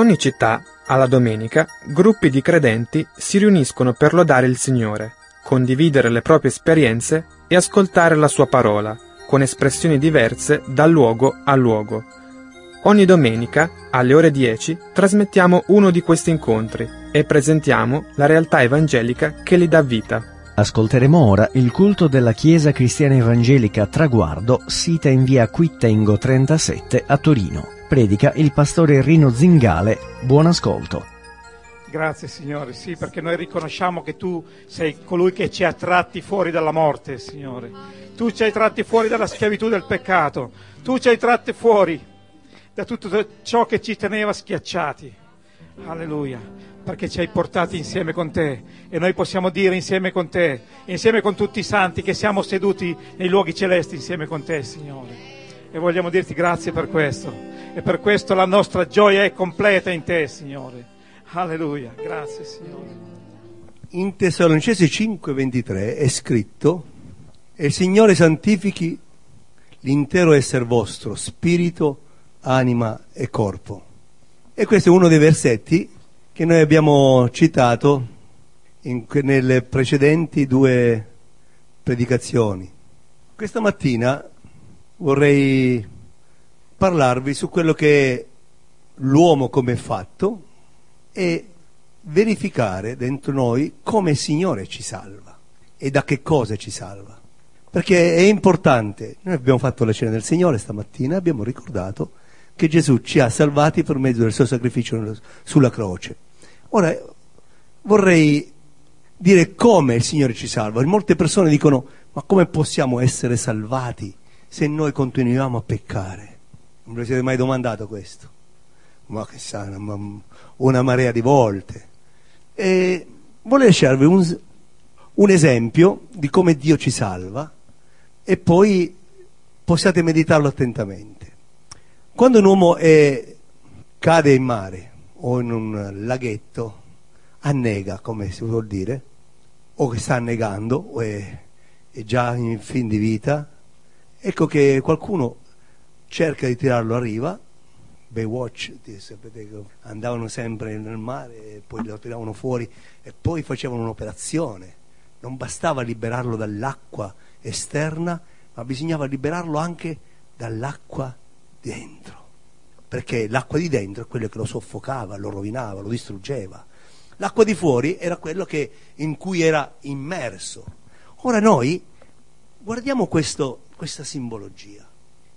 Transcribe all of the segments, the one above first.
Ogni città, alla domenica, gruppi di credenti si riuniscono per lodare il Signore, condividere le proprie esperienze e ascoltare la sua parola, con espressioni diverse da luogo a luogo. Ogni domenica, alle ore 10, trasmettiamo uno di questi incontri e presentiamo la realtà evangelica che li dà vita. Ascolteremo ora il culto della Chiesa Cristiana Evangelica Traguardo, sita in via Quittengo 37 a Torino. Predica il pastore Rino Zingale. Buon ascolto. Grazie Signore, sì, perché noi riconosciamo che tu sei colui che ci ha tratti fuori dalla morte, Signore. Tu ci hai tratti fuori dalla schiavitù del peccato. Tu ci hai tratti fuori da tutto ciò che ci teneva schiacciati. Alleluia, perché ci hai portati insieme con te e noi possiamo dire insieme con te, insieme con tutti i santi che siamo seduti nei luoghi celesti insieme con te, Signore. E vogliamo dirti grazie per questo e per questo la nostra gioia è completa in te, Signore. Alleluia, grazie Signore. In Tessalonicesi 5:23 è scritto, e il Signore santifichi l'intero essere vostro, spirito, anima e corpo. E questo è uno dei versetti che noi abbiamo citato in, nelle precedenti due predicazioni. Questa mattina vorrei parlarvi su quello che è l'uomo come fatto e verificare dentro noi come il Signore ci salva e da che cosa ci salva. Perché è importante, noi abbiamo fatto la cena del Signore stamattina, abbiamo ricordato che Gesù ci ha salvati per mezzo del suo sacrificio sulla croce. Ora vorrei dire come il Signore ci salva. Molte persone dicono ma come possiamo essere salvati se noi continuiamo a peccare? Non vi siete mai domandato questo? Ma che sa, una, marea di volte. E volevo lasciarvi un, un esempio di come Dio ci salva e poi possiate meditarlo attentamente. Quando un uomo è, cade in mare o in un laghetto, annega, come si vuol dire, o che sta annegando o è, è già in fin di vita, ecco che qualcuno cerca di tirarlo a riva, Baywatch, sapete che andavano sempre nel mare poi lo tiravano fuori e poi facevano un'operazione. Non bastava liberarlo dall'acqua esterna, ma bisognava liberarlo anche dall'acqua dentro. Perché l'acqua di dentro è quello che lo soffocava, lo rovinava, lo distruggeva. L'acqua di fuori era quello che, in cui era immerso. Ora noi guardiamo questo, questa simbologia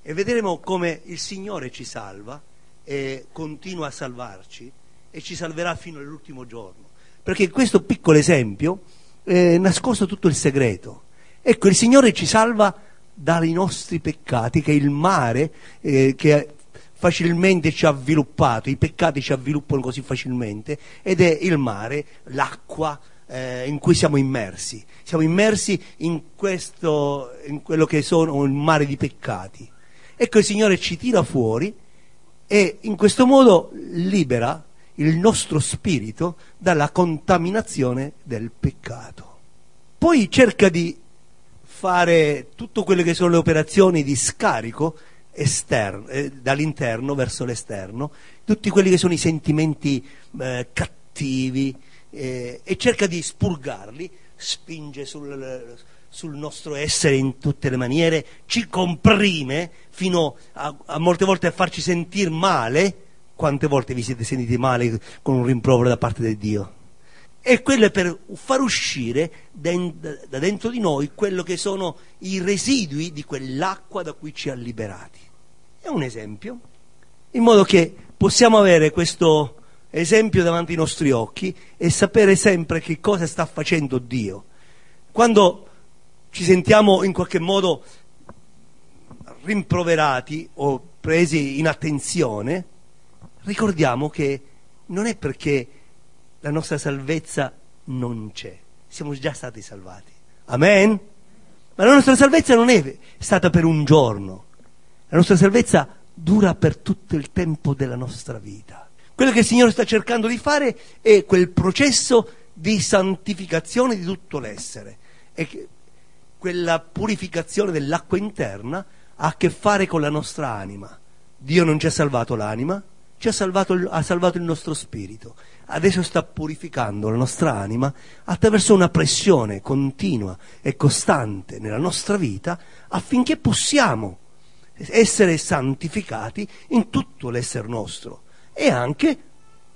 e vedremo come il Signore ci salva e continua a salvarci e ci salverà fino all'ultimo giorno. Perché questo piccolo esempio è nascosto tutto il segreto. Ecco, il Signore ci salva dai nostri peccati, che è il mare eh, che facilmente ci ha avviluppato, i peccati ci avviluppano così facilmente, ed è il mare, l'acqua eh, in cui siamo immersi. Siamo immersi in, questo, in quello che sono il mare di peccati. Ecco il Signore ci tira fuori e in questo modo libera il nostro spirito dalla contaminazione del peccato. Poi cerca di fare tutte quelle che sono le operazioni di scarico esterno, eh, dall'interno verso l'esterno, tutti quelli che sono i sentimenti eh, cattivi eh, e cerca di spurgarli, spinge sul, sul nostro essere in tutte le maniere, ci comprime fino a, a molte volte a farci sentire male. Quante volte vi siete sentiti male con un rimprovero da parte di Dio? E quello è per far uscire da dentro di noi quello che sono i residui di quell'acqua da cui ci ha liberati. È un esempio, in modo che possiamo avere questo esempio davanti ai nostri occhi e sapere sempre che cosa sta facendo Dio. Quando ci sentiamo in qualche modo rimproverati o presi in attenzione, ricordiamo che non è perché la nostra salvezza non c'è, siamo già stati salvati. Amen? Ma la nostra salvezza non è stata per un giorno, la nostra salvezza dura per tutto il tempo della nostra vita. Quello che il Signore sta cercando di fare è quel processo di santificazione di tutto l'essere. E quella purificazione dell'acqua interna ha a che fare con la nostra anima. Dio non ci ha salvato l'anima, ci ha salvato, ha salvato il nostro spirito. Adesso sta purificando la nostra anima attraverso una pressione continua e costante nella nostra vita affinché possiamo essere santificati in tutto l'essere nostro e anche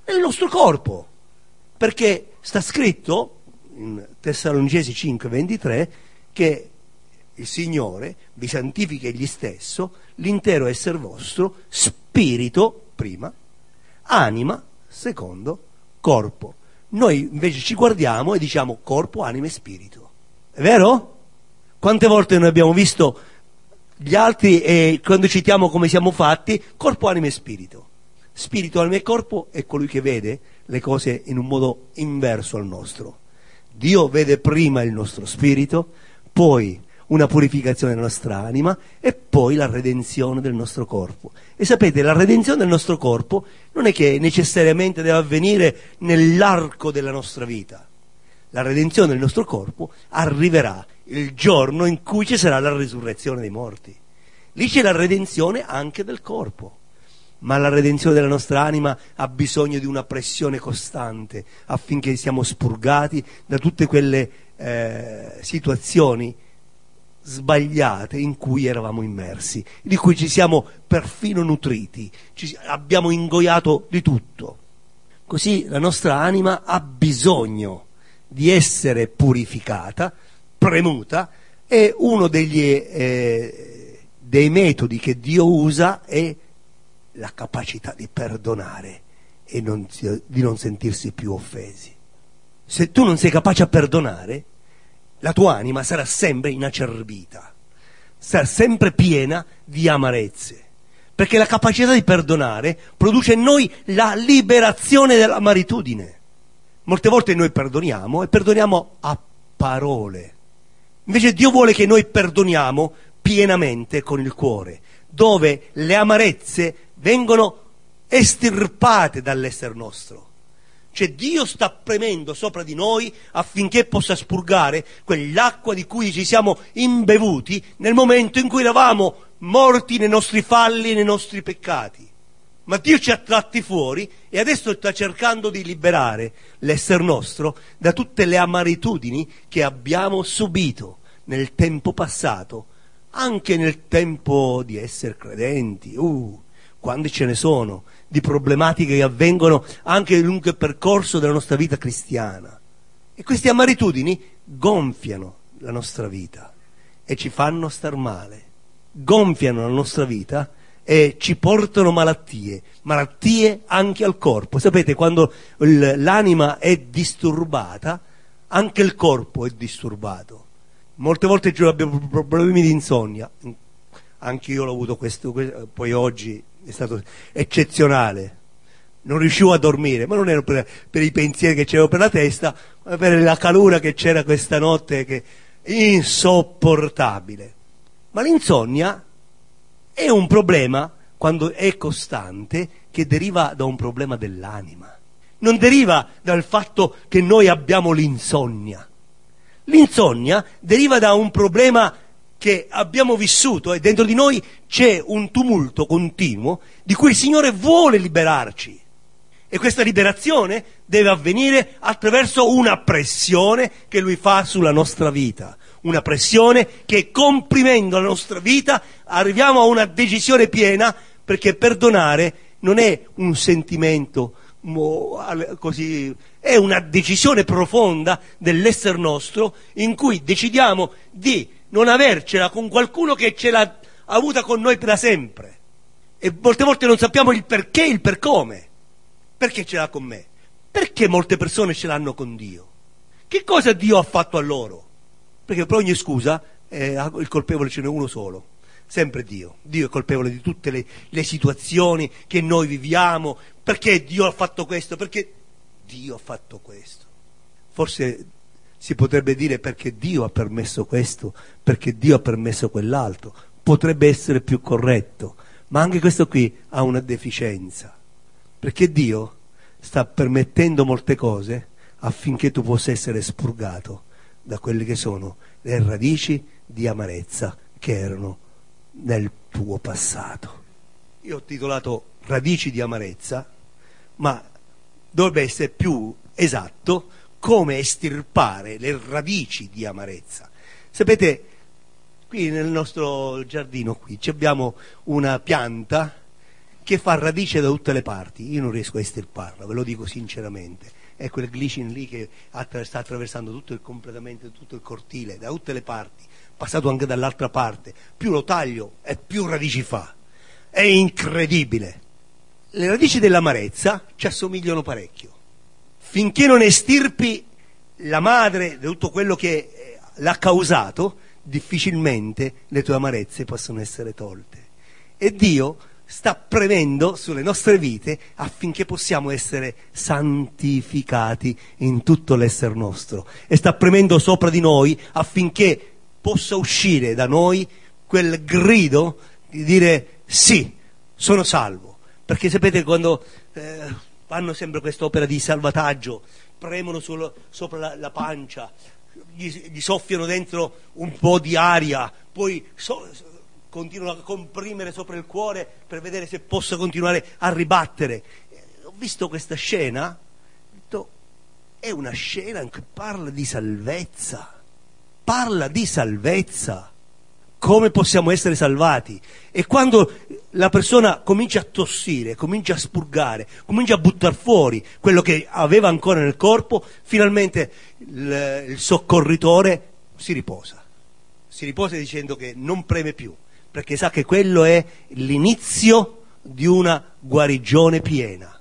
nel nostro corpo. Perché sta scritto in Tessalonicesi 5:23 che il Signore vi santifica egli stesso, l'intero essere vostro, spirito, prima, anima, secondo, corpo. Noi invece ci guardiamo e diciamo corpo, anima e spirito. È vero? Quante volte noi abbiamo visto gli altri e quando citiamo come siamo fatti, corpo, anima e spirito. Spirito, anima e corpo è colui che vede le cose in un modo inverso al nostro. Dio vede prima il nostro spirito, poi una purificazione della nostra anima e poi la redenzione del nostro corpo. E sapete, la redenzione del nostro corpo non è che necessariamente deve avvenire nell'arco della nostra vita. La redenzione del nostro corpo arriverà il giorno in cui ci sarà la risurrezione dei morti. Lì c'è la redenzione anche del corpo. Ma la redenzione della nostra anima ha bisogno di una pressione costante affinché siamo spurgati da tutte quelle eh, situazioni sbagliate in cui eravamo immersi, di cui ci siamo perfino nutriti, ci abbiamo ingoiato di tutto. Così la nostra anima ha bisogno di essere purificata premuta e uno degli, eh, dei metodi che Dio usa è la capacità di perdonare e non, di non sentirsi più offesi. Se tu non sei capace a perdonare, la tua anima sarà sempre inacerbita, sarà sempre piena di amarezze, perché la capacità di perdonare produce in noi la liberazione dell'amaritudine. Molte volte noi perdoniamo e perdoniamo a parole, Invece Dio vuole che noi perdoniamo pienamente con il cuore, dove le amarezze vengono estirpate dall'essere nostro. Cioè Dio sta premendo sopra di noi affinché possa spurgare quell'acqua di cui ci siamo imbevuti nel momento in cui eravamo morti nei nostri falli e nei nostri peccati. Ma Dio ci ha tratti fuori e adesso sta cercando di liberare l'essere nostro da tutte le amaritudini che abbiamo subito nel tempo passato, anche nel tempo di essere credenti. Uh, quando ce ne sono di problematiche che avvengono anche nel lungo percorso della nostra vita cristiana. E queste amaritudini gonfiano la nostra vita e ci fanno star male, gonfiano la nostra vita e ci portano malattie, malattie anche al corpo. Sapete, quando l'anima è disturbata, anche il corpo è disturbato. Molte volte abbiamo problemi di insonnia, anche io l'ho avuto questo, poi oggi è stato eccezionale. Non riuscivo a dormire, ma non ero per, per i pensieri che c'erano per la testa, ma per la calura che c'era questa notte che insopportabile. Ma l'insonnia è un problema quando è costante che deriva da un problema dell'anima. Non deriva dal fatto che noi abbiamo l'insonnia L'insonnia deriva da un problema che abbiamo vissuto e dentro di noi c'è un tumulto continuo di cui il Signore vuole liberarci. E questa liberazione deve avvenire attraverso una pressione che Lui fa sulla nostra vita. Una pressione che comprimendo la nostra vita arriviamo a una decisione piena perché perdonare non è un sentimento così, è una decisione profonda dell'essere nostro in cui decidiamo di non avercela con qualcuno che ce l'ha avuta con noi da sempre. E molte volte non sappiamo il perché il per come. Perché ce l'ha con me? Perché molte persone ce l'hanno con Dio? Che cosa Dio ha fatto a loro? Perché per ogni scusa eh, il colpevole ce n'è uno solo sempre Dio. Dio è colpevole di tutte le, le, situazioni che noi viviamo, perché Dio ha fatto questo, perché Dio ha fatto questo. Forse si potrebbe dire perché Dio ha permesso questo, perché Dio ha permesso quell'altro. Potrebbe essere più corretto, ma anche questo qui ha una deficienza, perché Dio sta permettendo molte cose affinché tu possa essere spurgato da quelle che sono le radici di amarezza che erano nel tuo passato. Io ho titolato Radici di amarezza, ma dovrebbe essere più esatto come estirpare le radici di amarezza. Sapete, qui nel nostro giardino qui abbiamo una pianta che fa radice da tutte le parti. Io non riesco a estirparla, ve lo dico sinceramente. È quel glicin lì che sta attraversando tutto il, completamente tutto il cortile, da tutte le parti, passato anche dall'altra parte. Più lo taglio e più radici fa. È incredibile. Le radici dell'amarezza ci assomigliano parecchio. Finché non estirpi la madre di tutto quello che eh, l'ha causato, difficilmente le tue amarezze possono essere tolte. E Dio sta premendo sulle nostre vite affinché possiamo essere santificati in tutto l'essere nostro e sta premendo sopra di noi affinché possa uscire da noi quel grido di dire sì, sono salvo. Perché sapete quando eh, fanno sempre quest'opera di salvataggio, premono sul, sopra la, la pancia, gli, gli, soffiano dentro un po' di aria, poi so, continuano a comprimere sopra il cuore per vedere se possa continuare a ribattere. Ho visto questa scena, ho detto, è una scena che parla di salvezza, parla di salvezza, come possiamo essere salvati. E quando la persona comincia a tossire, comincia a spurgare, comincia a buttare fuori quello che aveva ancora nel corpo, finalmente il, il soccorritore si riposa. Si riposa dicendo che non preme più, perché sa che quello è l'inizio di una guarigione piena.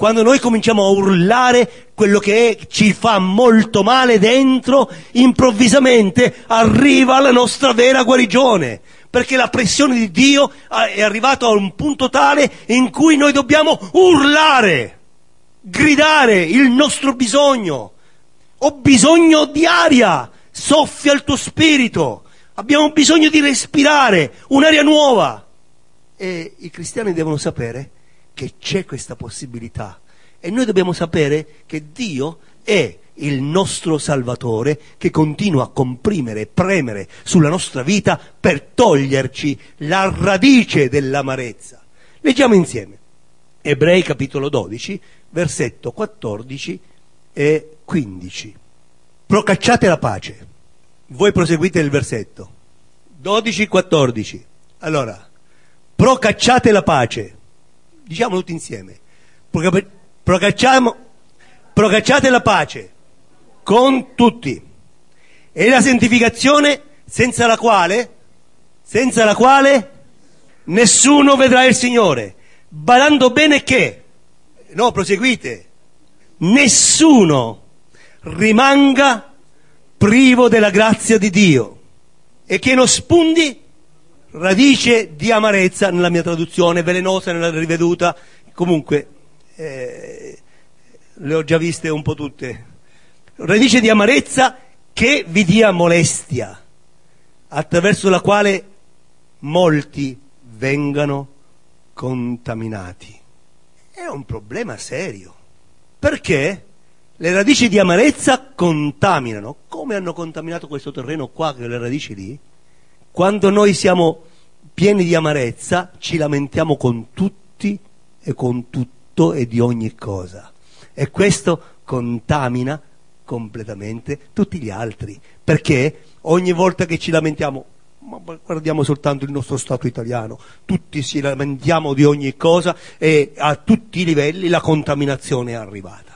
Quando noi cominciamo a urlare quello che è, ci fa molto male dentro, improvvisamente arriva la nostra vera guarigione perché la pressione di Dio è arrivata a un punto tale in cui noi dobbiamo urlare, gridare il nostro bisogno. Ho bisogno di aria, soffia il tuo spirito, abbiamo bisogno di respirare un'aria nuova. E i cristiani devono sapere che c'è questa possibilità e noi dobbiamo sapere che Dio è il nostro Salvatore che continua a comprimere e premere sulla nostra vita per toglierci la radice dell'amarezza. Leggiamo insieme. Ebrei capitolo 12, versetto 14 e 15. Procacciate la pace. Voi proseguite il versetto. 12-14. Allora, procacciate la pace. Diciamo tutti insieme. Procacciate la pace con tutti. E la santificazione senza la quale, senza la quale nessuno vedrà il Signore. Badando bene che, no, proseguite, nessuno rimanga privo della grazia di Dio e che non spundi radice di amarezza nella mia traduzione, velenosa nella riveduta, comunque eh, le ho già viste un po' tutte radice di amarezza che vi dia molestia, attraverso la quale molti vengano contaminati. È un problema serio, perché le radici di amarezza contaminano. Come hanno contaminato questo terreno qua, che le radici lì? Quando noi siamo pieni di amarezza, ci lamentiamo con tutti e con tutto e di ogni cosa. E questo contamina completamente tutti gli altri, perché ogni volta che ci lamentiamo, ma guardiamo soltanto il nostro Stato italiano, tutti si lamentiamo di ogni cosa e a tutti i livelli la contaminazione è arrivata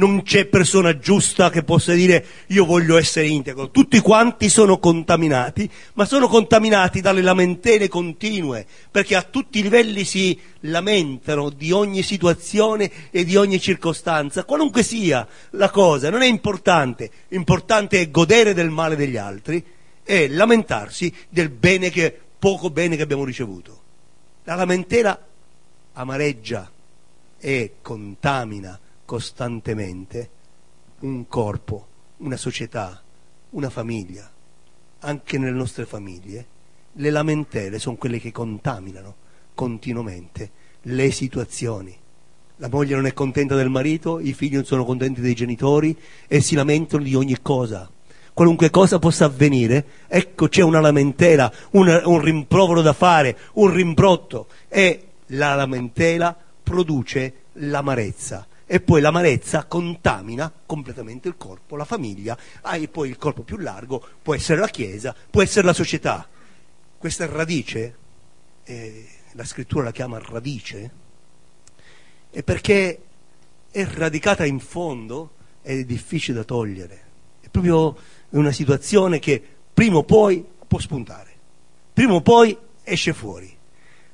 non c'è persona giusta che possa dire io voglio essere integro. Tutti quanti sono contaminati, ma sono contaminati dalle lamentele continue, perché a tutti i livelli si lamentano di ogni situazione e di ogni circostanza, qualunque sia la cosa, non è importante, importante è godere del male degli altri e lamentarsi del bene che, poco bene che abbiamo ricevuto. La lamentela amareggia e contamina costantemente un corpo, una società, una famiglia, anche nelle nostre famiglie, le lamentele sono quelle che contaminano continuamente le situazioni. La moglie non è contenta del marito, i figli non sono contenti dei genitori e si lamentano di ogni cosa. Qualunque cosa possa avvenire, ecco c'è una lamentela, un, un rimprovero da fare, un rimbrotto e la lamentela produce l'amarezza e poi l'amarezza contamina completamente il corpo, la famiglia, ah, e poi il corpo più largo può essere la Chiesa, può essere la società. Questa radice, eh, la scrittura la chiama radice, è perché è radicata in fondo ed è difficile da togliere. È proprio una situazione che prima o poi può spuntare, prima o poi esce fuori.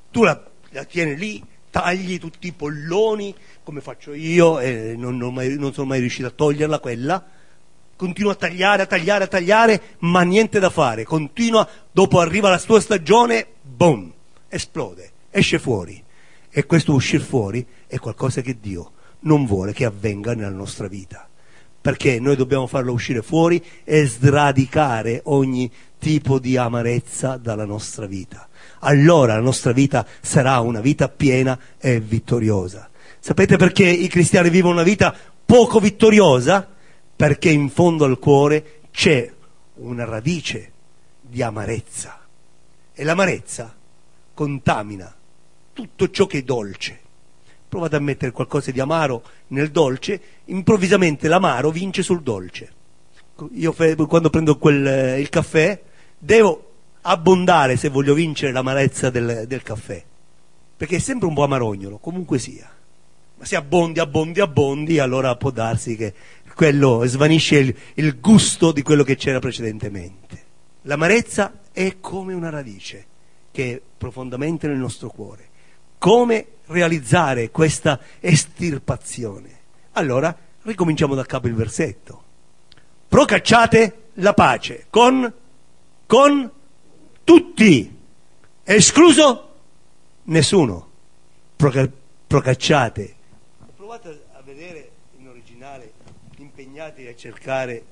Tu la, la tieni lì, tagli tutti i polloni, come faccio io, e non, non, mai, non sono mai riuscito a toglierla quella, continua a tagliare, a tagliare, a tagliare, ma niente da fare, continua, dopo arriva la sua stagione, boom, esplode, esce fuori. E questo uscire fuori è qualcosa che Dio non vuole che avvenga nella nostra vita. Perché noi dobbiamo farlo uscire fuori e sradicare ogni tipo di amarezza dalla nostra vita. Allora la nostra vita sarà una vita piena e vittoriosa. Sapete perché i cristiani vivono una vita poco vittoriosa? Perché in fondo al cuore c'è una radice di amarezza e l'amarezza contamina tutto ciò che è dolce. Provate a mettere qualcosa di amaro nel dolce, improvvisamente l'amaro vince sul dolce. Io quando prendo quel, il caffè devo abbondare se voglio vincere l'amarezza del, del caffè, perché è sempre un po' amarognolo, comunque sia ma se abbondi, abbondi, abbondi, allora può darsi che quello svanisce il, il gusto di quello che c'era precedentemente. L'amarezza è come una radice che è profondamente nel nostro cuore. Come realizzare questa estirpazione? Allora ricominciamo da capo il versetto. Procacciate la pace con, con tutti, escluso nessuno. Proca- procacciate provate a vedere in originale impegnati a cercare,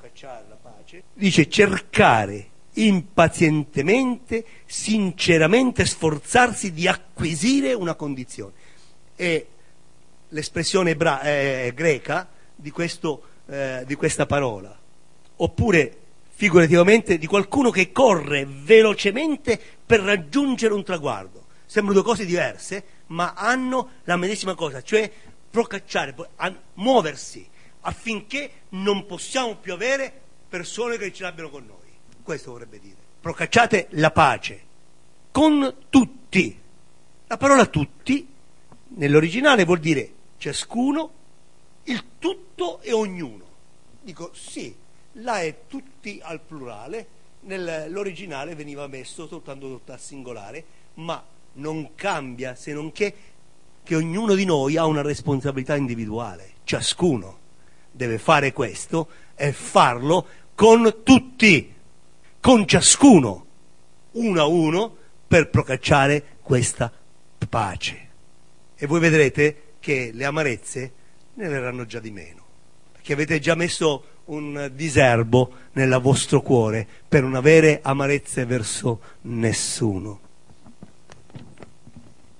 cacciare la pace, dice cercare impazientemente, sinceramente sforzarsi di acquisire una condizione. E l'espressione ebra- eh, greca di, questo, eh, di questa parola, oppure figurativamente di qualcuno che corre velocemente per raggiungere un traguardo. Sembrano due cose diverse, ma hanno la medesima cosa, cioè procacciare, muoversi affinché non possiamo più avere persone che ce l'abbiano con noi. Questo vorrebbe dire. Procacciate la pace con tutti. La parola tutti nell'originale vuol dire ciascuno, il tutto e ognuno. Dico sì, là è tutti al plurale, nell'originale veniva messo soltanto al singolare, ma non cambia se non che che ognuno di noi ha una responsabilità individuale, ciascuno deve fare questo e farlo con tutti, con ciascuno, uno a uno, per procacciare questa pace. E voi vedrete che le amarezze ne verranno già di meno, perché avete già messo un diserbo nel vostro cuore per non avere amarezze verso nessuno.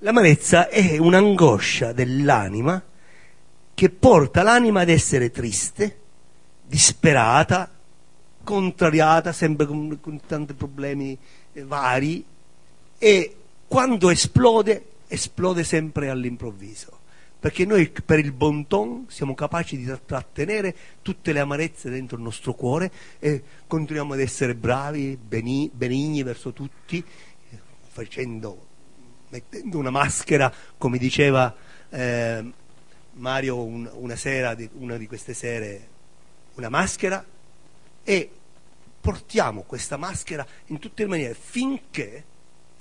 L'amarezza è un'angoscia dell'anima che porta l'anima ad essere triste, disperata, contrariata, sempre con, con tanti problemi eh, vari e quando esplode, esplode sempre all'improvviso. Perché noi per il bon ton siamo capaci di trattenere tutte le amarezze dentro il nostro cuore e continuiamo ad essere bravi, benigni verso tutti, facendo mettendo una maschera, come diceva eh, Mario un, una sera, una di queste sere, una maschera e portiamo questa maschera in tutte le maniere finché,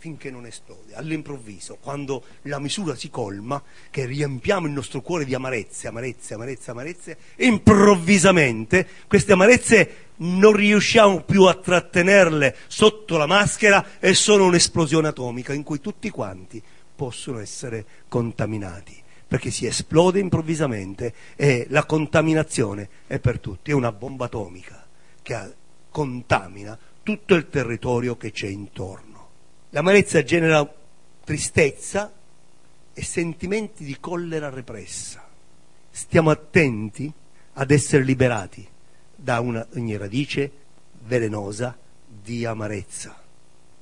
finché non esplode, all'improvviso, quando la misura si colma, che riempiamo il nostro cuore di amarezze, amarezze, amarezze, amarezze, improvvisamente queste amarezze non riusciamo più a trattenerle sotto la maschera e sono un'esplosione atomica in cui tutti quanti possono essere contaminati. perché si esplode improvvisamente e la contaminazione è per tutti, è una bomba atomica che contamina tutto il territorio che c'è intorno. L'amarezza genera tristezza e sentimenti di collera repressa. Stiamo attenti ad essere liberati da una, ogni radice velenosa di amarezza.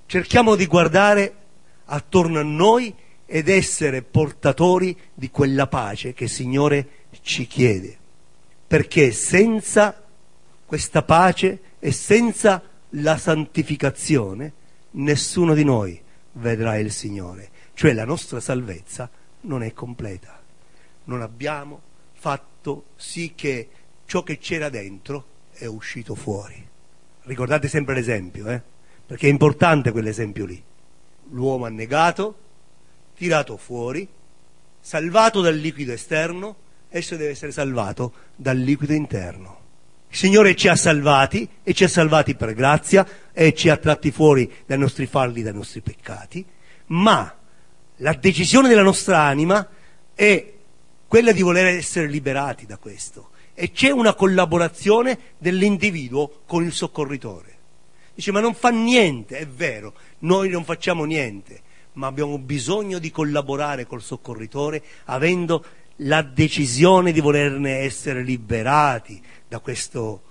Cerchiamo di guardare attorno a noi ed essere portatori di quella pace che il Signore ci chiede. Perché senza questa pace e senza la santificazione nessuno di noi vedrà il Signore. Cioè la nostra salvezza non è completa. Non abbiamo fatto sì che ciò che c'era dentro è uscito fuori. Ricordate sempre l'esempio, eh? perché è importante quell'esempio lì. L'uomo annegato, tirato fuori, salvato dal liquido esterno, esso deve essere salvato dal liquido interno. Il Signore ci ha salvati e ci ha salvati per grazia e ci ha tratti fuori dai nostri falli, dai nostri peccati, ma la decisione della nostra anima è quella di voler essere liberati da questo e c'è una collaborazione dell'individuo con il soccorritore. Dice ma non fa niente, è vero, noi non facciamo niente, ma abbiamo bisogno di collaborare col soccorritore avendo la decisione di volerne essere liberati da questo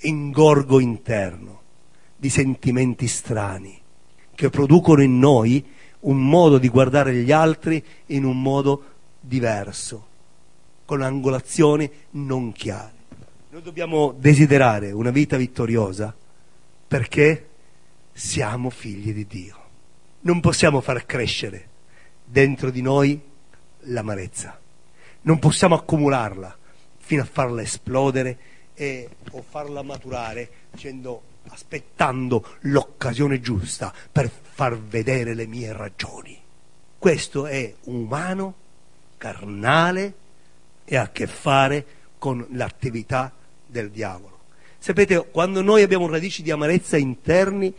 ingorgo interno di sentimenti strani che producono in noi un modo di guardare gli altri in un modo diverso, con angolazioni non chiare. Noi dobbiamo desiderare una vita vittoriosa perché siamo figli di Dio. Non possiamo far crescere dentro di noi l'amarezza, non possiamo accumularla fino a farla esplodere e, o farla maturare dicendo, aspettando l'occasione giusta per far vedere le mie ragioni. Questo è umano, carnale e ha a che fare con l'attività del diavolo. Sapete, quando noi abbiamo radici di amarezza interni,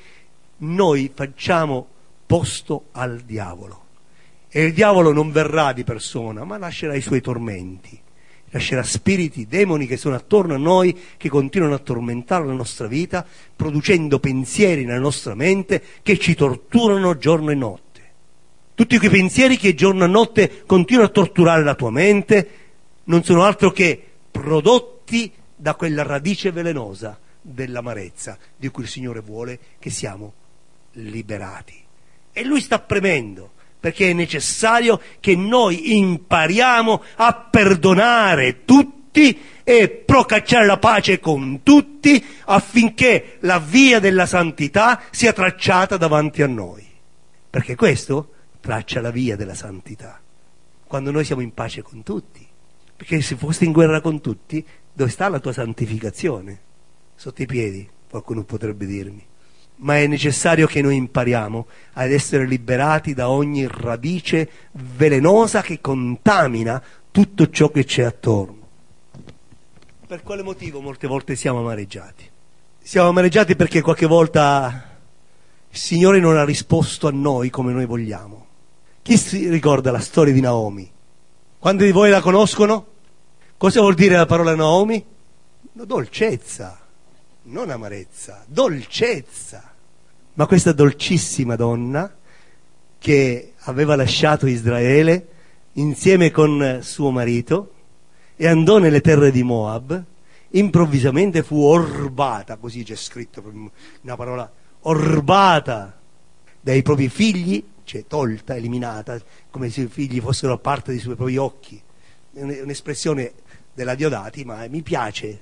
noi facciamo posto al diavolo. E il diavolo non verrà di persona, ma lascerà i suoi tormenti lascerà spiriti, demoni che sono attorno a noi, che continuano a tormentare la nostra vita, producendo pensieri nella nostra mente che ci torturano giorno e notte. Tutti quei pensieri che giorno e notte continuano a torturare la tua mente non sono altro che prodotti da quella radice velenosa dell'amarezza di cui il Signore vuole che siamo liberati. E Lui sta premendo perché è necessario che noi impariamo a perdonare tutti e procacciare la pace con tutti affinché la via della santità sia tracciata davanti a noi. Perché questo traccia la via della santità. Quando noi siamo in pace con tutti. Perché se fossi in guerra con tutti, dove sta la tua santificazione? Sotto i piedi, qualcuno potrebbe dirmi ma è necessario che noi impariamo ad essere liberati da ogni radice velenosa che contamina tutto ciò che c'è attorno. Per quale motivo molte volte siamo amareggiati? Siamo amareggiati perché qualche volta il Signore non ha risposto a noi come noi vogliamo. Chi si ricorda la storia di Naomi? Quanti di voi la conoscono? Cosa vuol dire la parola Naomi? Dolcezza non amarezza, dolcezza. Ma questa dolcissima donna che aveva lasciato Israele insieme con suo marito e andò nelle terre di Moab, improvvisamente fu orbata, così c'è scritto una parola, orbata dai propri figli, cioè tolta, eliminata, come se i figli fossero parte dei suoi propri occhi. È un'espressione della Diodati, ma mi piace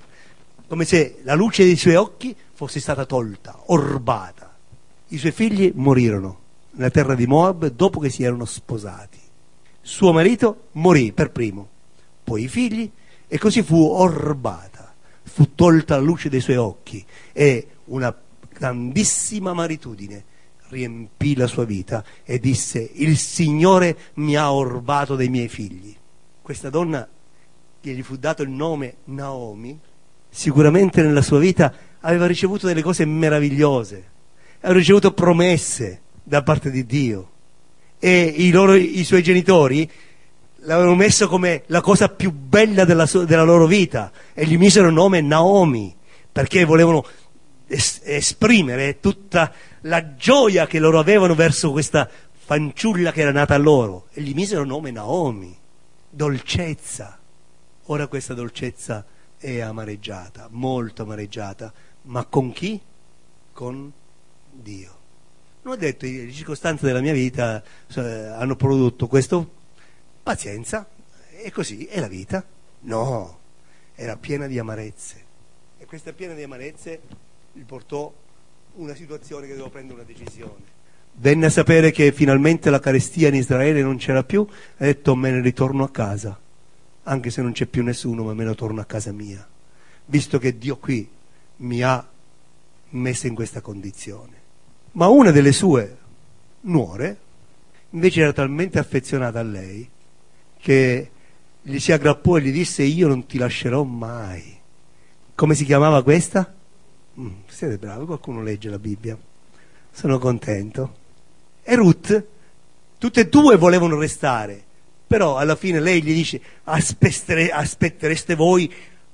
come se la luce dei suoi occhi fosse stata tolta, orbata. I suoi figli morirono nella terra di Moab dopo che si erano sposati. Suo marito morì per primo, poi i figli, e così fu orbata, fu tolta la luce dei suoi occhi e una grandissima maritudine riempì la sua vita e disse il Signore mi ha orbato dei miei figli. Questa donna che gli fu dato il nome Naomi sicuramente nella sua vita aveva ricevuto delle cose meravigliose, aveva ricevuto promesse da parte di Dio. E i, loro, i suoi genitori l'avevano messo come la cosa più bella della, sua, della loro vita. E gli misero il nome Naomi perché volevano es- esprimere tutta la gioia che loro avevano verso questa fanciulla che era nata a loro. E gli misero il nome Naomi, dolcezza. Ora questa dolcezza è amareggiata, molto amareggiata, ma con chi? Con Dio. Non ho detto le circostanze della mia vita eh, hanno prodotto questo pazienza, e così è la vita. No, era piena di amarezze. E questa piena di amarezze gli portò una situazione che dovevo prendere una decisione. Venne a sapere che finalmente la carestia in Israele non c'era più, ha detto me ne ritorno a casa, anche se non c'è più nessuno, ma me ne torno a casa mia, visto che Dio qui mi ha messo in questa condizione. Ma una delle sue nuore invece era talmente affezionata a lei che gli si aggrappò e gli disse io non ti lascerò mai. Come si chiamava questa? Mm, siete bravi, qualcuno legge la Bibbia. Sono contento. E Ruth, tutte e due volevano restare, però alla fine lei gli dice aspettere, aspettereste voi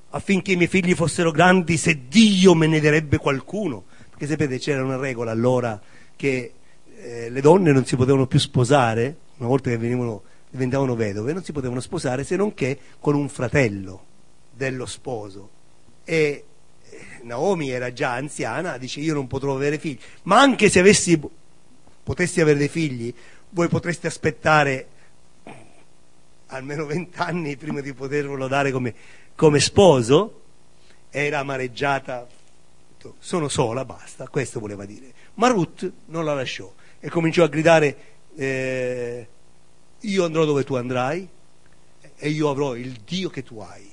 affinché i miei figli fossero grandi se Dio me ne darebbe qualcuno. Perché sapete c'era una regola allora che eh, le donne non si potevano più sposare, una volta che venivano diventavano vedove, non si potevano sposare se non che con un fratello dello sposo. E eh, Naomi era già anziana, dice io non potrò avere figli, ma anche se avessi, potessi avere dei figli, voi potreste aspettare almeno vent'anni prima di poterlo dare come, come sposo, era amareggiata, sono sola, basta, questo voleva dire. Ma Ruth non la lasciò e cominciò a gridare eh, io andrò dove tu andrai e io avrò il Dio che tu hai.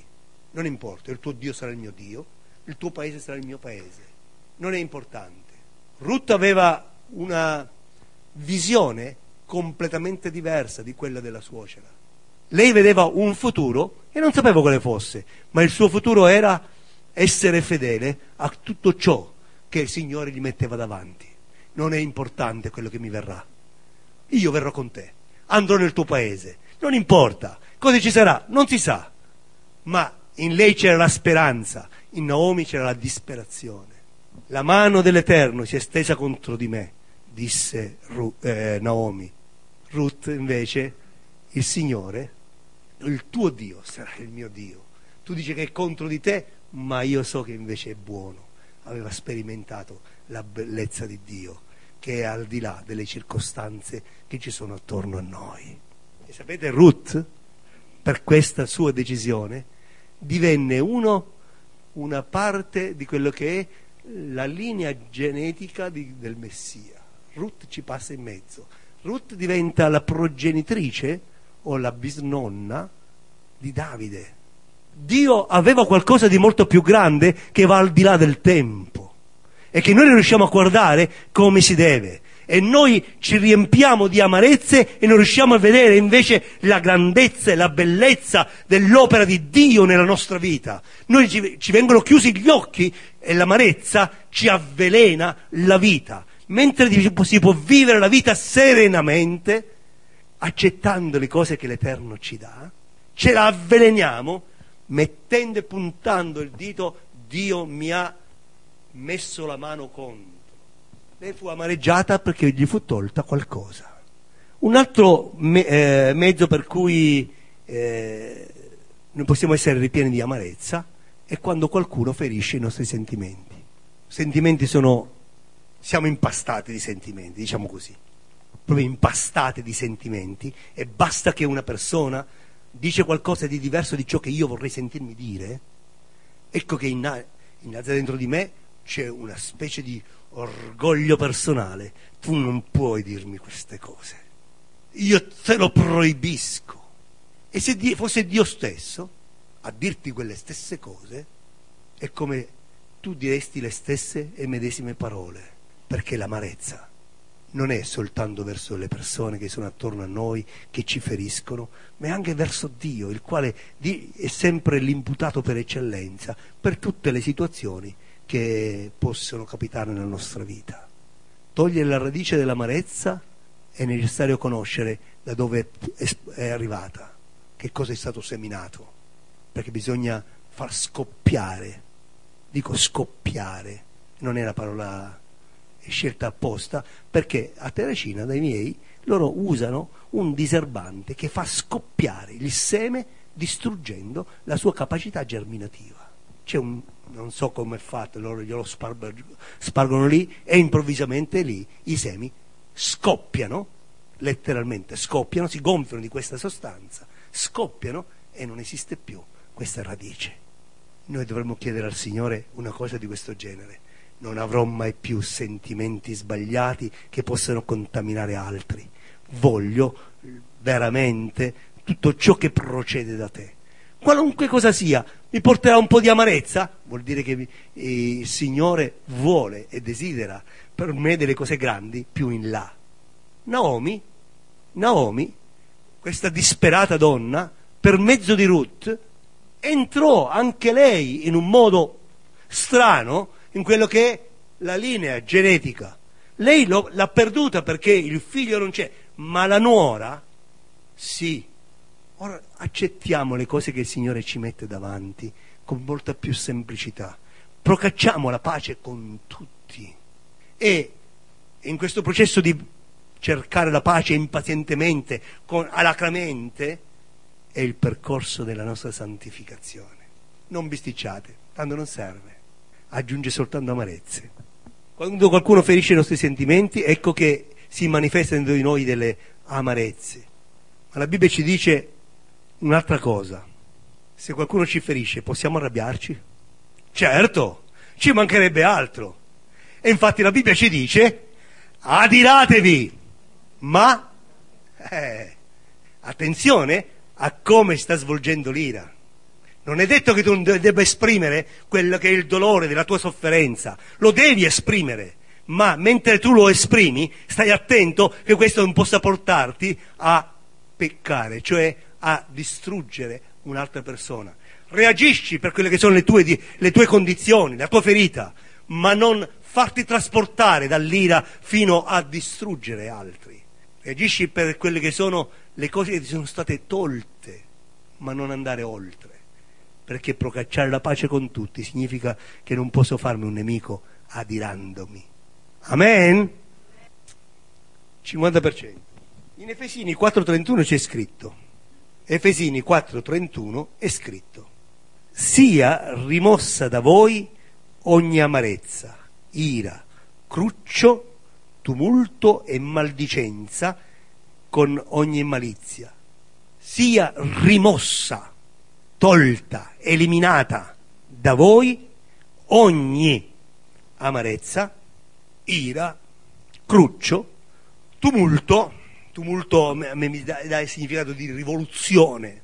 Non importa, il tuo Dio sarà il mio Dio, il tuo paese sarà il mio paese. Non è importante. Ruth aveva una visione completamente diversa di quella della suocera. Lei vedeva un futuro e non sapeva quale fosse, ma il suo futuro era essere fedele a tutto ciò che il Signore gli metteva davanti. Non è importante quello che mi verrà. Io verrò con te andrò nel tuo paese. Non importa, cosa ci sarà? Non si sa. Ma in lei c'era la speranza, in Naomi c'era la disperazione. La mano dell'Eterno si è stesa contro di me, disse Ru- eh, Naomi. Ruth invece, il Signore, il tuo Dio sarà il mio Dio. Tu dici che è contro di te, ma io so che invece è buono. Aveva sperimentato la bellezza di Dio che è al di là delle circostanze che ci sono attorno a noi. E sapete, Ruth, per questa sua decisione, divenne uno, una parte di quello che è la linea genetica di, del Messia. Ruth ci passa in mezzo. Ruth diventa la progenitrice o la bisnonna di Davide. Dio aveva qualcosa di molto più grande che va al di là del tempo e che noi non riusciamo a guardare come si deve. E noi ci riempiamo di amarezze e non riusciamo a vedere invece la grandezza e la bellezza dell'opera di Dio nella nostra vita. Noi ci, ci vengono chiusi gli occhi e l'amarezza ci avvelena la vita. Mentre si può vivere la vita serenamente, accettando le cose che l'Eterno ci dà, ce la avveleniamo mettendo e puntando il dito, Dio mi ha messo la mano contro. Lei fu amareggiata perché gli fu tolta qualcosa. Un altro me- eh, mezzo per cui eh, noi possiamo essere ripieni di amarezza è quando qualcuno ferisce i nostri sentimenti. Sentimenti sono, siamo impastati di sentimenti, diciamo così, proprio impastati di sentimenti e basta che una persona dice qualcosa di diverso di ciò che io vorrei sentirmi dire, ecco che innalza dentro di me c'è una specie di orgoglio personale. Tu non puoi dirmi queste cose. Io te lo proibisco. E se fosse Dio stesso a dirti quelle stesse cose, è come tu diresti le stesse e medesime parole, perché l'amarezza non è soltanto verso le persone che sono attorno a noi, che ci feriscono, ma è anche verso Dio, il quale è sempre l'imputato per eccellenza per tutte le situazioni che possono capitare nella nostra vita. Togliere la radice dell'amarezza è necessario conoscere da dove è arrivata. che cosa è stato seminato, perché bisogna far scoppiare, dico scoppiare, non è una parola scelta apposta, perché a Terracina dai miei loro usano un diserbante che fa scoppiare il seme distruggendo la sua capacità germinativa. C'è un, non so come è fatto, loro glielo spargono lì e improvvisamente lì i semi scoppiano, letteralmente scoppiano, si gonfiano di questa sostanza, scoppiano e non esiste più questa radice. Noi dovremmo chiedere al Signore una cosa di questo genere. Non avrò mai più sentimenti sbagliati che possano contaminare altri. Voglio veramente tutto ciò che procede da te. Qualunque cosa sia, mi porterà un po' di amarezza? Vuol dire che il Signore vuole e desidera per me delle cose grandi più in là. Naomi, Naomi, questa disperata donna, per mezzo di Ruth, entrò anche lei in un modo strano in quello che è la linea genetica. Lei lo, l'ha perduta perché il figlio non c'è, ma la nuora sì. Ora accettiamo le cose che il Signore ci mette davanti con molta più semplicità. Procacciamo la pace con tutti. E in questo processo di cercare la pace impazientemente, con, alacramente, è il percorso della nostra santificazione. Non bisticciate, tanto non serve, aggiunge soltanto amarezze. Quando qualcuno ferisce i nostri sentimenti, ecco che si manifestano dentro di noi delle amarezze. Ma la Bibbia ci dice un'altra cosa. Se qualcuno ci ferisce, possiamo arrabbiarci? Certo, ci mancherebbe altro. E infatti la Bibbia ci dice, adiratevi, ma, eh, attenzione a come sta svolgendo l'ira. Non è detto che tu debba esprimere quello che è il dolore della tua sofferenza, lo devi esprimere, ma mentre tu lo esprimi, stai attento che questo non possa portarti a peccare, cioè a distruggere un'altra persona. Reagisci per quelle che sono le tue, le tue condizioni, la tua ferita, ma non farti trasportare dall'ira fino a distruggere altri. Reagisci per quelle che sono le cose che ti sono state tolte, ma non andare oltre. Perché procacciare la pace con tutti significa che non posso farmi un nemico adirandomi. Amen? 50%. In Efesini 4.31 c'è scritto, Efesini 4.31 è scritto, sia rimossa da voi ogni amarezza, ira, cruccio, tumulto e maldicenza con ogni malizia. Sia rimossa, tolta, eliminata da voi ogni amarezza, ira, cruccio, tumulto, tumulto a me mi dà, il significato di rivoluzione,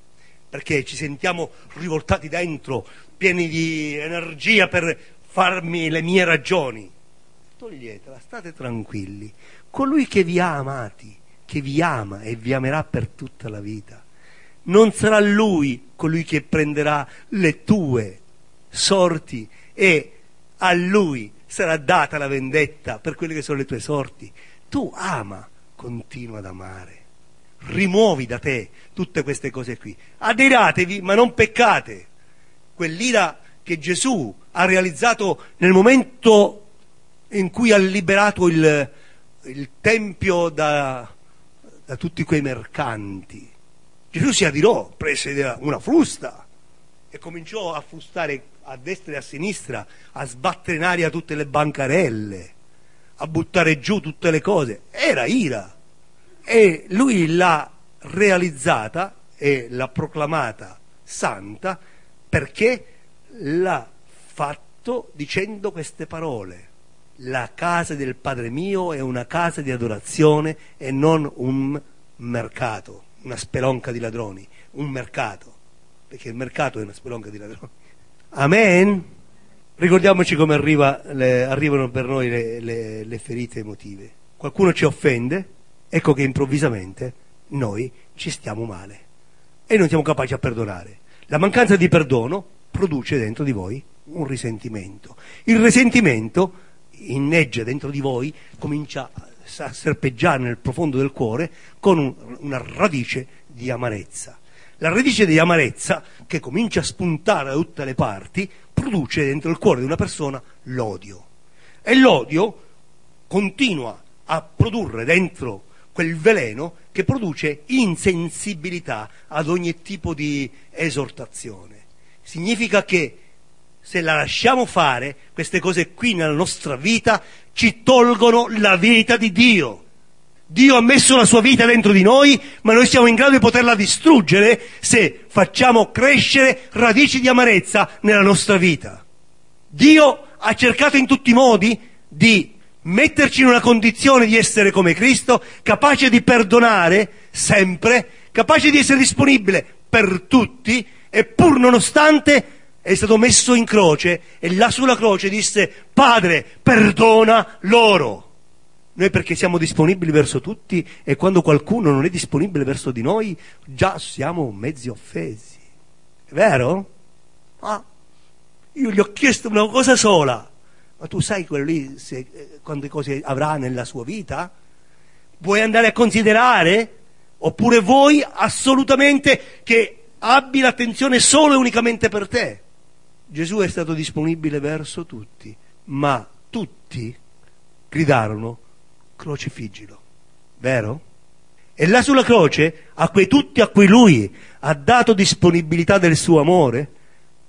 perché ci sentiamo rivoltati dentro, pieni di energia per farmi le mie ragioni. Toglietela, state tranquilli. Colui che vi ha amati, che vi ama e vi amerà per tutta la vita, non sarà lui colui che prenderà le tue sorti e a lui sarà data la vendetta per quelle che sono le tue sorti. Tu ama, continua ad amare. Rimuovi da te tutte queste cose qui. Adiratevi, ma non peccate. Quell'ira che Gesù ha realizzato nel momento in cui ha liberato il, il Tempio da, da tutti quei mercanti. Gesù si adirò, prese una frusta e cominciò a frustare a destra e a sinistra, a sbattere in aria tutte le bancarelle, a buttare giù tutte le cose. Era ira. E lui l'ha realizzata e l'ha proclamata santa perché l'ha fatto dicendo queste parole. La casa del Padre mio è una casa di adorazione e non un mercato, una spelonca di ladroni, un mercato, perché il mercato è una spelonca di ladroni. Amen? Ricordiamoci come arriva, le, arrivano per noi le, le, le ferite emotive. Qualcuno ci offende, ecco che improvvisamente noi ci stiamo male e non siamo capaci a perdonare. La mancanza di perdono produce dentro di voi un risentimento. Il risentimento inneggia dentro di voi, comincia a serpeggiare nel profondo del cuore con un, una radice di amarezza. La radice di amarezza, che comincia a spuntare da tutte le parti, produce dentro il cuore di una persona l'odio. E l'odio continua a produrre dentro quel veleno che produce insensibilità ad ogni tipo di esortazione. Significa che se la lasciamo fare, queste cose qui nella nostra vita ci tolgono la vita di Dio. Dio ha messo la sua vita dentro di noi, ma noi siamo in grado di poterla distruggere se facciamo crescere radici di amarezza nella nostra vita. Dio ha cercato in tutti i modi di metterci in una condizione di essere come Cristo, capace di perdonare sempre, capace di essere disponibile per tutti, e pur nonostante è stato messo in croce e là sulla croce disse Padre, perdona loro. Noi perché siamo disponibili verso tutti e quando qualcuno non è disponibile verso di noi già siamo mezzi offesi. È vero? Ah, io gli ho chiesto una cosa sola, ma tu sai quello lì se, eh, quante cose avrà nella sua vita? Vuoi andare a considerare? Oppure vuoi assolutamente che abbi l'attenzione solo e unicamente per te? Gesù è stato disponibile verso tutti, ma tutti gridarono crocifiggilo, vero? E là sulla croce, a quei tutti a cui lui ha dato disponibilità del suo amore,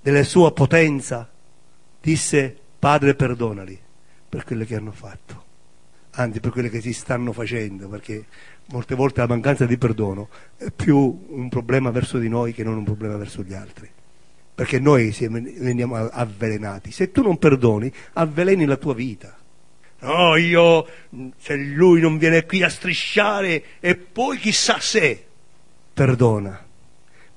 della sua potenza, disse Padre perdonali per quello che hanno fatto, anzi per quello che si stanno facendo, perché molte volte la mancanza di perdono è più un problema verso di noi che non un problema verso gli altri. Perché noi veniamo avvelenati. Se tu non perdoni, avveleni la tua vita No, io, se lui non viene qui a strisciare e poi chissà se, perdona.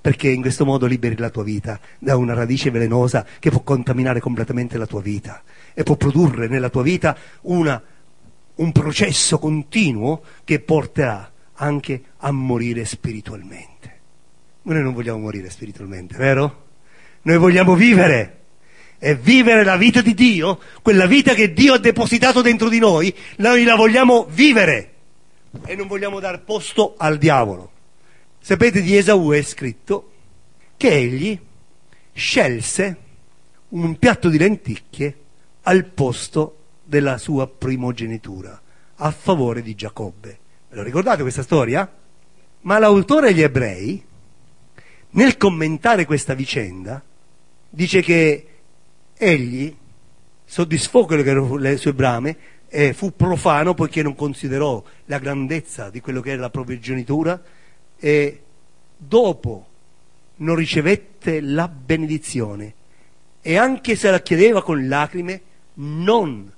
Perché in questo modo liberi la tua vita da una radice velenosa che può contaminare completamente la tua vita e può produrre nella tua vita una, un processo continuo che porterà anche a morire spiritualmente. Noi non vogliamo morire spiritualmente, vero? Noi vogliamo vivere e vivere la vita di Dio, quella vita che Dio ha depositato dentro di noi, noi la vogliamo vivere e non vogliamo dar posto al diavolo. Sapete di Esaù è scritto che egli scelse un piatto di lenticchie al posto della sua primogenitura a favore di Giacobbe. Ve lo ricordate questa storia? Ma l'autore degli ebrei, nel commentare questa vicenda, dice che egli soddisfò quelle che erano le sue brame e fu profano poiché non considerò la grandezza di quello che era la propria genitura e dopo non ricevette la benedizione e anche se la chiedeva con lacrime non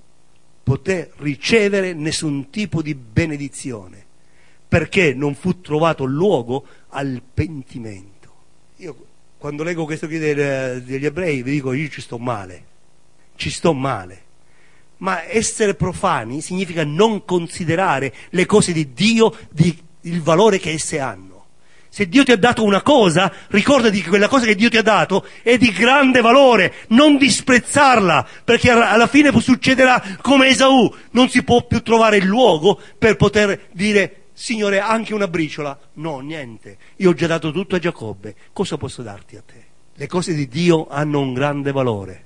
poté ricevere nessun tipo di benedizione perché non fu trovato luogo al pentimento. Io quando leggo questo qui degli ebrei vi dico io ci sto male, ci sto male. Ma essere profani significa non considerare le cose di Dio, di, il valore che esse hanno. Se Dio ti ha dato una cosa, ricordati che quella cosa che Dio ti ha dato è di grande valore, non disprezzarla, perché alla fine succederà come Esaù, non si può più trovare il luogo per poter dire Signore, anche una briciola? No, niente. Io ho già dato tutto a Giacobbe. Cosa posso darti a te? Le cose di Dio hanno un grande valore.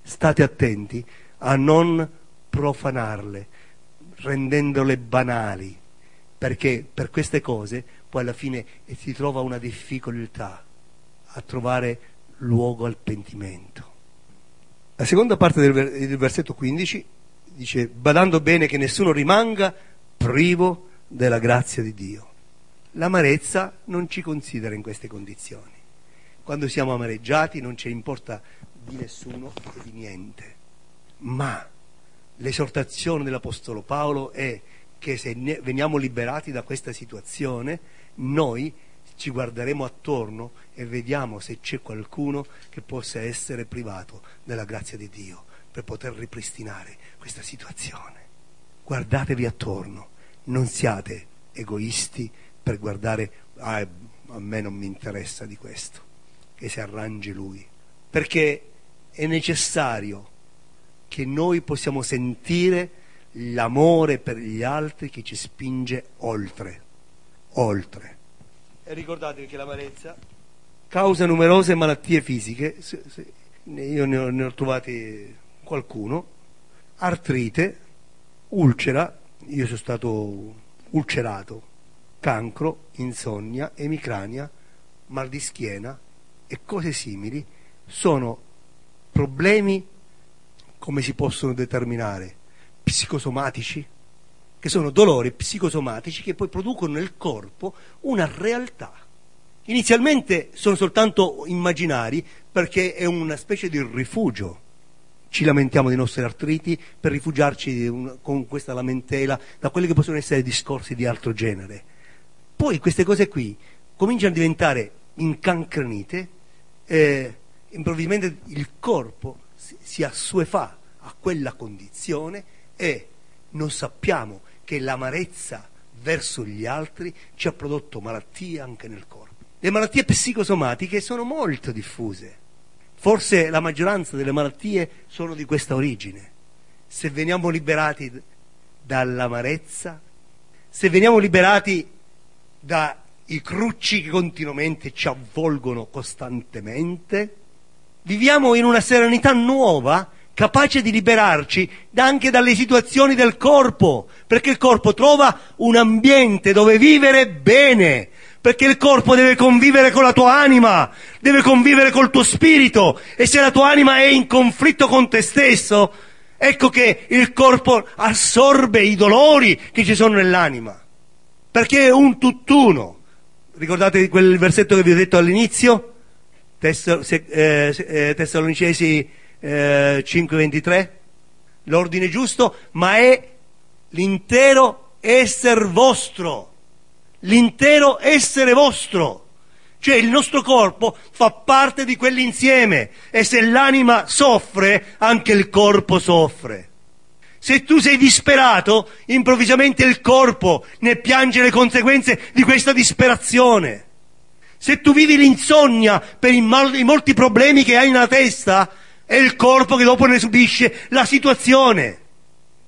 State attenti a non profanarle, rendendole banali, perché per queste cose poi alla fine si trova una difficoltà a trovare luogo al pentimento. La seconda parte del, versetto 15 dice, badando bene che nessuno rimanga privo della grazia di Dio. L'amarezza non ci considera in queste condizioni. Quando siamo amareggiati non ci importa di nessuno e di niente. Ma l'esortazione dell'Apostolo Paolo è che se veniamo liberati da questa situazione, noi ci guarderemo attorno e vediamo se c'è qualcuno che possa essere privato della grazia di Dio per poter ripristinare questa situazione. Guardatevi attorno non siate egoisti per guardare, ah, a me non mi interessa di questo, che si arrangi lui, perché è necessario che noi possiamo sentire l'amore per gli altri che ci spinge oltre, oltre. E ricordatevi che l'amarezza causa numerose malattie fisiche, io ne ho, ne ho trovati qualcuno, artrite, ulcera, io sono stato ulcerato, cancro, insonnia, emicrania, mal di schiena e cose simili, sono problemi, come si possono determinare, psicosomatici, che sono dolori psicosomatici che poi producono nel corpo una realtà. Inizialmente sono soltanto immaginari perché è una specie di rifugio. Ci lamentiamo dei nostri artriti per rifugiarci con questa lamentela da quelli che possono essere discorsi di altro genere. Poi queste cose qui cominciano a diventare incancrenite, eh, improvvisamente il corpo si, si assuefà a quella condizione e non sappiamo che l'amarezza verso gli altri ci ha prodotto malattie anche nel corpo. Le malattie psicosomatiche sono molto diffuse. Forse la maggioranza delle malattie sono di questa origine. Se veniamo liberati dall'amarezza, se veniamo liberati dai crucci che continuamente ci avvolgono costantemente, viviamo in una serenità nuova capace di liberarci anche dalle situazioni del corpo, perché il corpo trova un ambiente dove vivere bene, perché il corpo deve convivere con la tua anima, deve convivere col tuo spirito e se la tua anima è in conflitto con te stesso, ecco che il corpo assorbe i dolori che ci sono nell'anima, perché è un tutt'uno. Ricordate quel versetto che vi ho detto all'inizio? Eh, eh, Tessalonicesi eh, 5.23, l'ordine giusto, ma è l'intero essere vostro, l'intero essere vostro. Cioè il nostro corpo fa parte di quell'insieme e se l'anima soffre, anche il corpo soffre. Se tu sei disperato, improvvisamente il corpo ne piange le conseguenze di questa disperazione. Se tu vivi l'insonnia per i, mal- i molti problemi che hai nella testa, è il corpo che dopo ne subisce la situazione.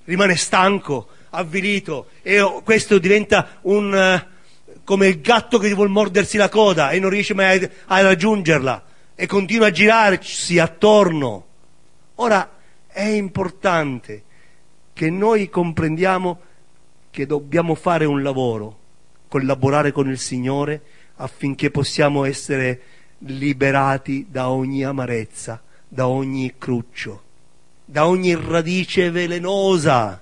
Rimane stanco, avvilito e questo diventa un, uh, come il gatto che vuole mordersi la coda e non riesce mai a raggiungerla e continua a girarsi attorno. Ora è importante che noi comprendiamo che dobbiamo fare un lavoro, collaborare con il Signore affinché possiamo essere liberati da ogni amarezza da ogni cruccio, da ogni radice velenosa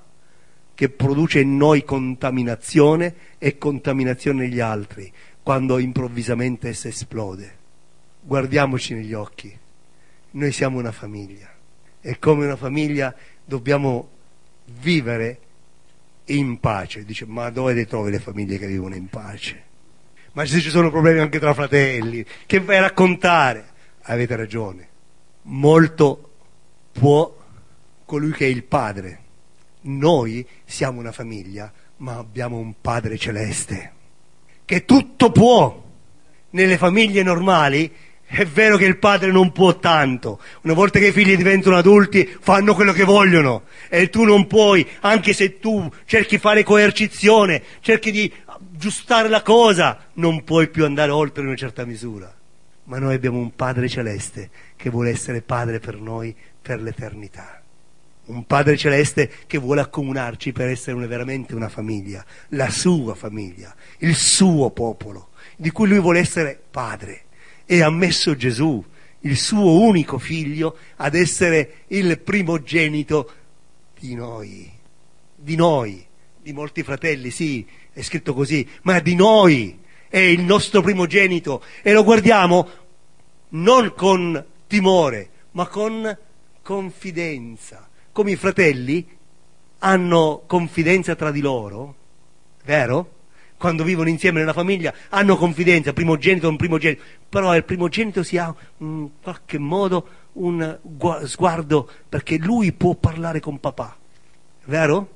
che produce in noi contaminazione e contaminazione negli altri quando improvvisamente essa esplode. Guardiamoci negli occhi, noi siamo una famiglia e come una famiglia dobbiamo vivere in pace. Dice, ma dove le trovi le famiglie che vivono in pace? Ma se ci sono problemi anche tra fratelli, che vai a raccontare? Avete ragione molto può colui che è il Padre. Noi siamo una famiglia, ma abbiamo un Padre celeste che tutto può. Nelle famiglie normali è vero che il padre non può tanto. Una volta che i figli diventano adulti fanno quello che vogliono e tu non puoi, anche se tu cerchi di fare coercizione, cerchi di aggiustare la cosa, non puoi più andare oltre una certa misura ma noi abbiamo un Padre celeste che vuole essere Padre per noi per l'eternità. Un Padre celeste che vuole accomunarci per essere una, veramente una famiglia, la sua famiglia, il suo popolo, di cui lui vuole essere Padre. E ha messo Gesù, il suo unico figlio, ad essere il primogenito di noi, di noi, di molti fratelli, sì, è scritto così, ma di noi è il nostro primogenito e lo guardiamo non con timore, ma con confidenza. Come i fratelli hanno confidenza tra di loro, vero? Quando vivono insieme nella famiglia hanno confidenza, primogenito un primogenito, però il primogenito si ha in qualche modo un sguardo perché lui può parlare con papà, vero?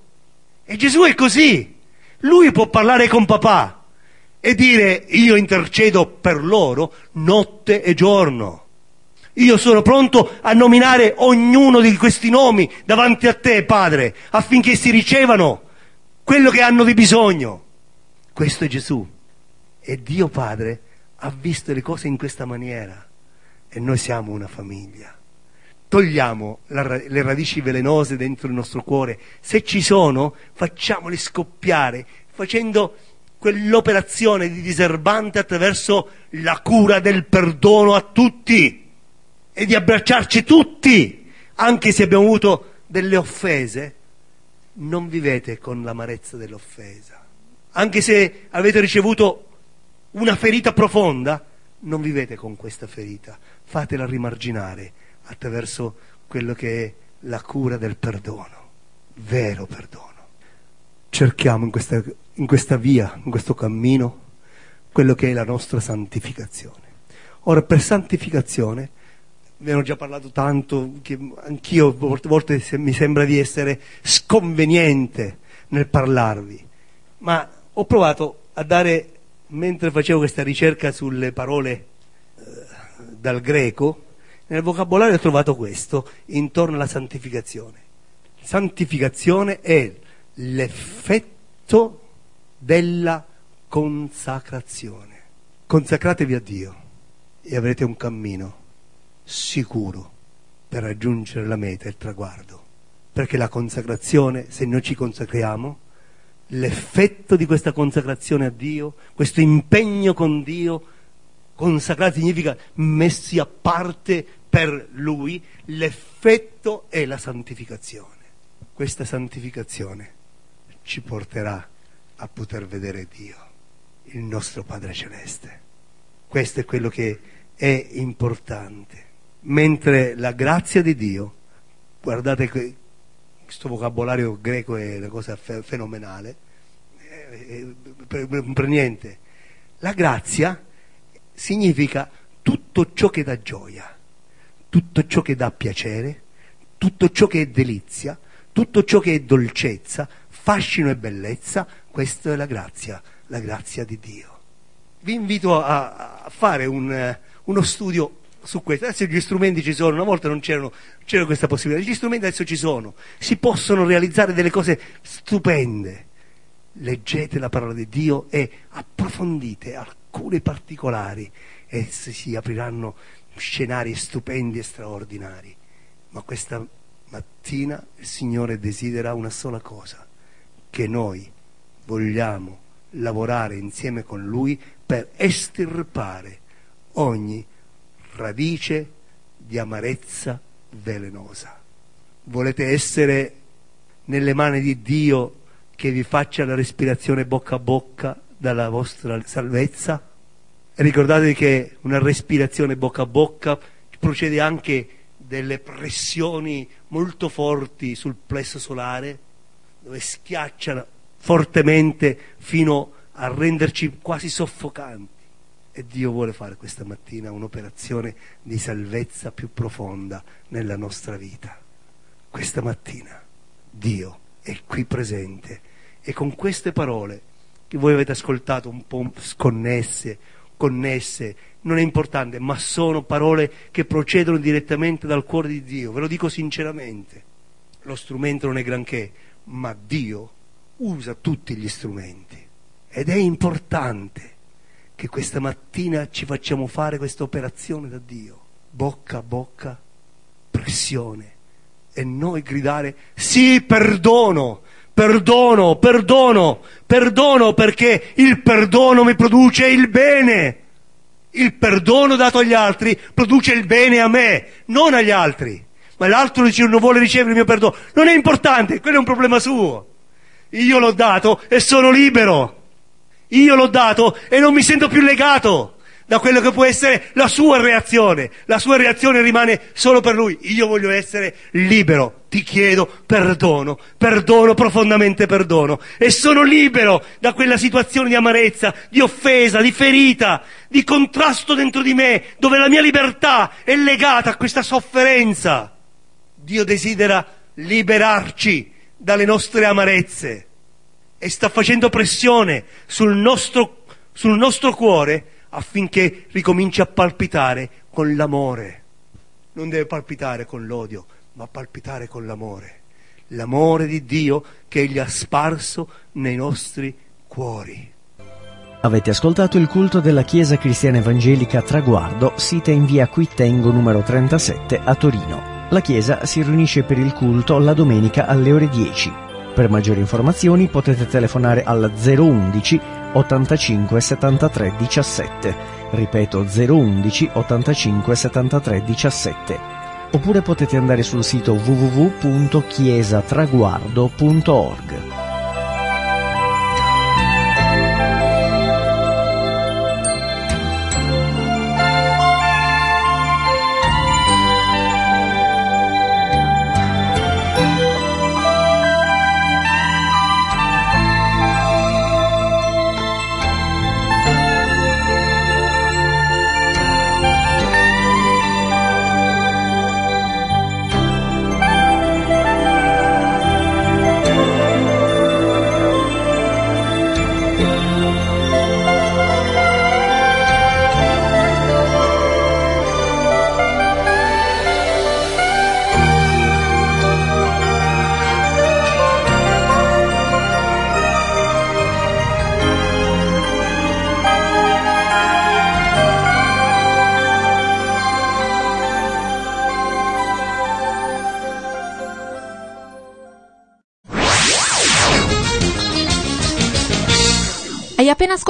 E Gesù è così, lui può parlare con papà e dire io intercedo per loro notte e giorno. Io sono pronto a nominare ognuno di questi nomi davanti a te, Padre, affinché si ricevano quello che hanno di bisogno. Questo è Gesù. E Dio Padre ha visto le cose in questa maniera e noi siamo una famiglia. Togliamo la, le radici velenose dentro il nostro cuore. Se ci sono, facciamole scoppiare, facendo quell'operazione di diserbante attraverso la cura del perdono a tutti e di abbracciarci tutti, anche se abbiamo avuto delle offese. Non vivete con l'amarezza dell'offesa. Anche se avete ricevuto una ferita profonda, non vivete con questa ferita, fatela rimarginare attraverso quello che è la cura del perdono, vero perdono. Cerchiamo in questa, in questa via, in questo cammino, quello che è la nostra santificazione. Ora, per santificazione, vi hanno già parlato tanto, che anch'io a volte mi sembra di essere sconveniente nel parlarvi, ma ho provato a dare mentre facevo questa ricerca sulle parole eh, dal greco, nel vocabolario ho trovato questo intorno alla santificazione. Santificazione è l'effetto della consacrazione. Consacratevi a Dio e avrete un cammino sicuro per raggiungere la meta, il traguardo. Perché la consacrazione, se noi ci consacriamo, l'effetto di questa consacrazione a Dio, questo impegno con Dio, consacrati significa messi a parte per Lui, l'effetto è la santificazione. Questa santificazione ci porterà a poter vedere Dio, il nostro Padre Celeste. Questo è quello che è importante. Mentre la grazia di Dio, guardate questo vocabolario greco è una cosa fenomenale, eh, per, per niente. La grazia significa tutto ciò che dà gioia, tutto ciò che dà piacere, tutto ciò che è delizia, tutto ciò che è dolcezza, fascino e bellezza, questa è la grazia, la grazia di Dio. Vi invito a, a fare un, uno studio su questo. Adesso gli strumenti ci sono, una volta non c'erano, c'era questa possibilità, gli strumenti adesso ci sono, si possono realizzare delle cose stupende. Leggete la parola di Dio e approfondite alcuni particolari e si apriranno scenari stupendi e straordinari. Ma questa mattina il Signore desidera una sola cosa, che noi vogliamo lavorare insieme con Lui per estirpare ogni radice di amarezza velenosa. Volete essere nelle mani di Dio che vi faccia la respirazione bocca a bocca dalla vostra salvezza? Ricordatevi che una respirazione bocca a bocca procede anche delle pressioni molto forti sul plesso solare, dove schiacciano fortemente fino a renderci quasi soffocanti. E Dio vuole fare questa mattina un'operazione di salvezza più profonda nella nostra vita. Questa mattina Dio è qui presente e con queste parole che voi avete ascoltato un po' sconnesse, connesse, non è importante, ma sono parole che procedono direttamente dal cuore di Dio, ve lo dico sinceramente. Lo strumento non è granché, ma Dio usa tutti gli strumenti ed è importante che questa mattina ci facciamo fare questa operazione da Dio, bocca a bocca, pressione, e noi gridare sì, perdono, perdono, perdono, perdono perché il perdono mi produce il bene. Il perdono dato agli altri produce il bene a me, non agli altri. Ma l'altro dice non vuole ricevere il mio perdono. Non è importante, quello è un problema suo. Io l'ho dato e sono libero. Io l'ho dato e non mi sento più legato da quello che può essere la sua reazione. La sua reazione rimane solo per lui. Io voglio essere libero. Ti chiedo perdono, perdono, profondamente perdono. E sono libero da quella situazione di amarezza, di offesa, di ferita, di contrasto dentro di me, dove la mia libertà è legata a questa sofferenza. Dio desidera liberarci dalle nostre amarezze e sta facendo pressione sul nostro, sul nostro cuore affinché ricominci a palpitare con l'amore. Non deve palpitare con l'odio, ma palpitare con l'amore. L'amore di Dio che Egli ha sparso nei nostri cuori. Avete ascoltato il culto della Chiesa Cristiana Evangelica Traguardo, sita in via Quittengo numero 37 a Torino. La Chiesa si riunisce per il culto la domenica alle ore 10. Per maggiori informazioni potete telefonare al 011 85 73 17. Ripeto 011 85 73 17. Oppure potete andare sul sito www.chiesatraguardo.org.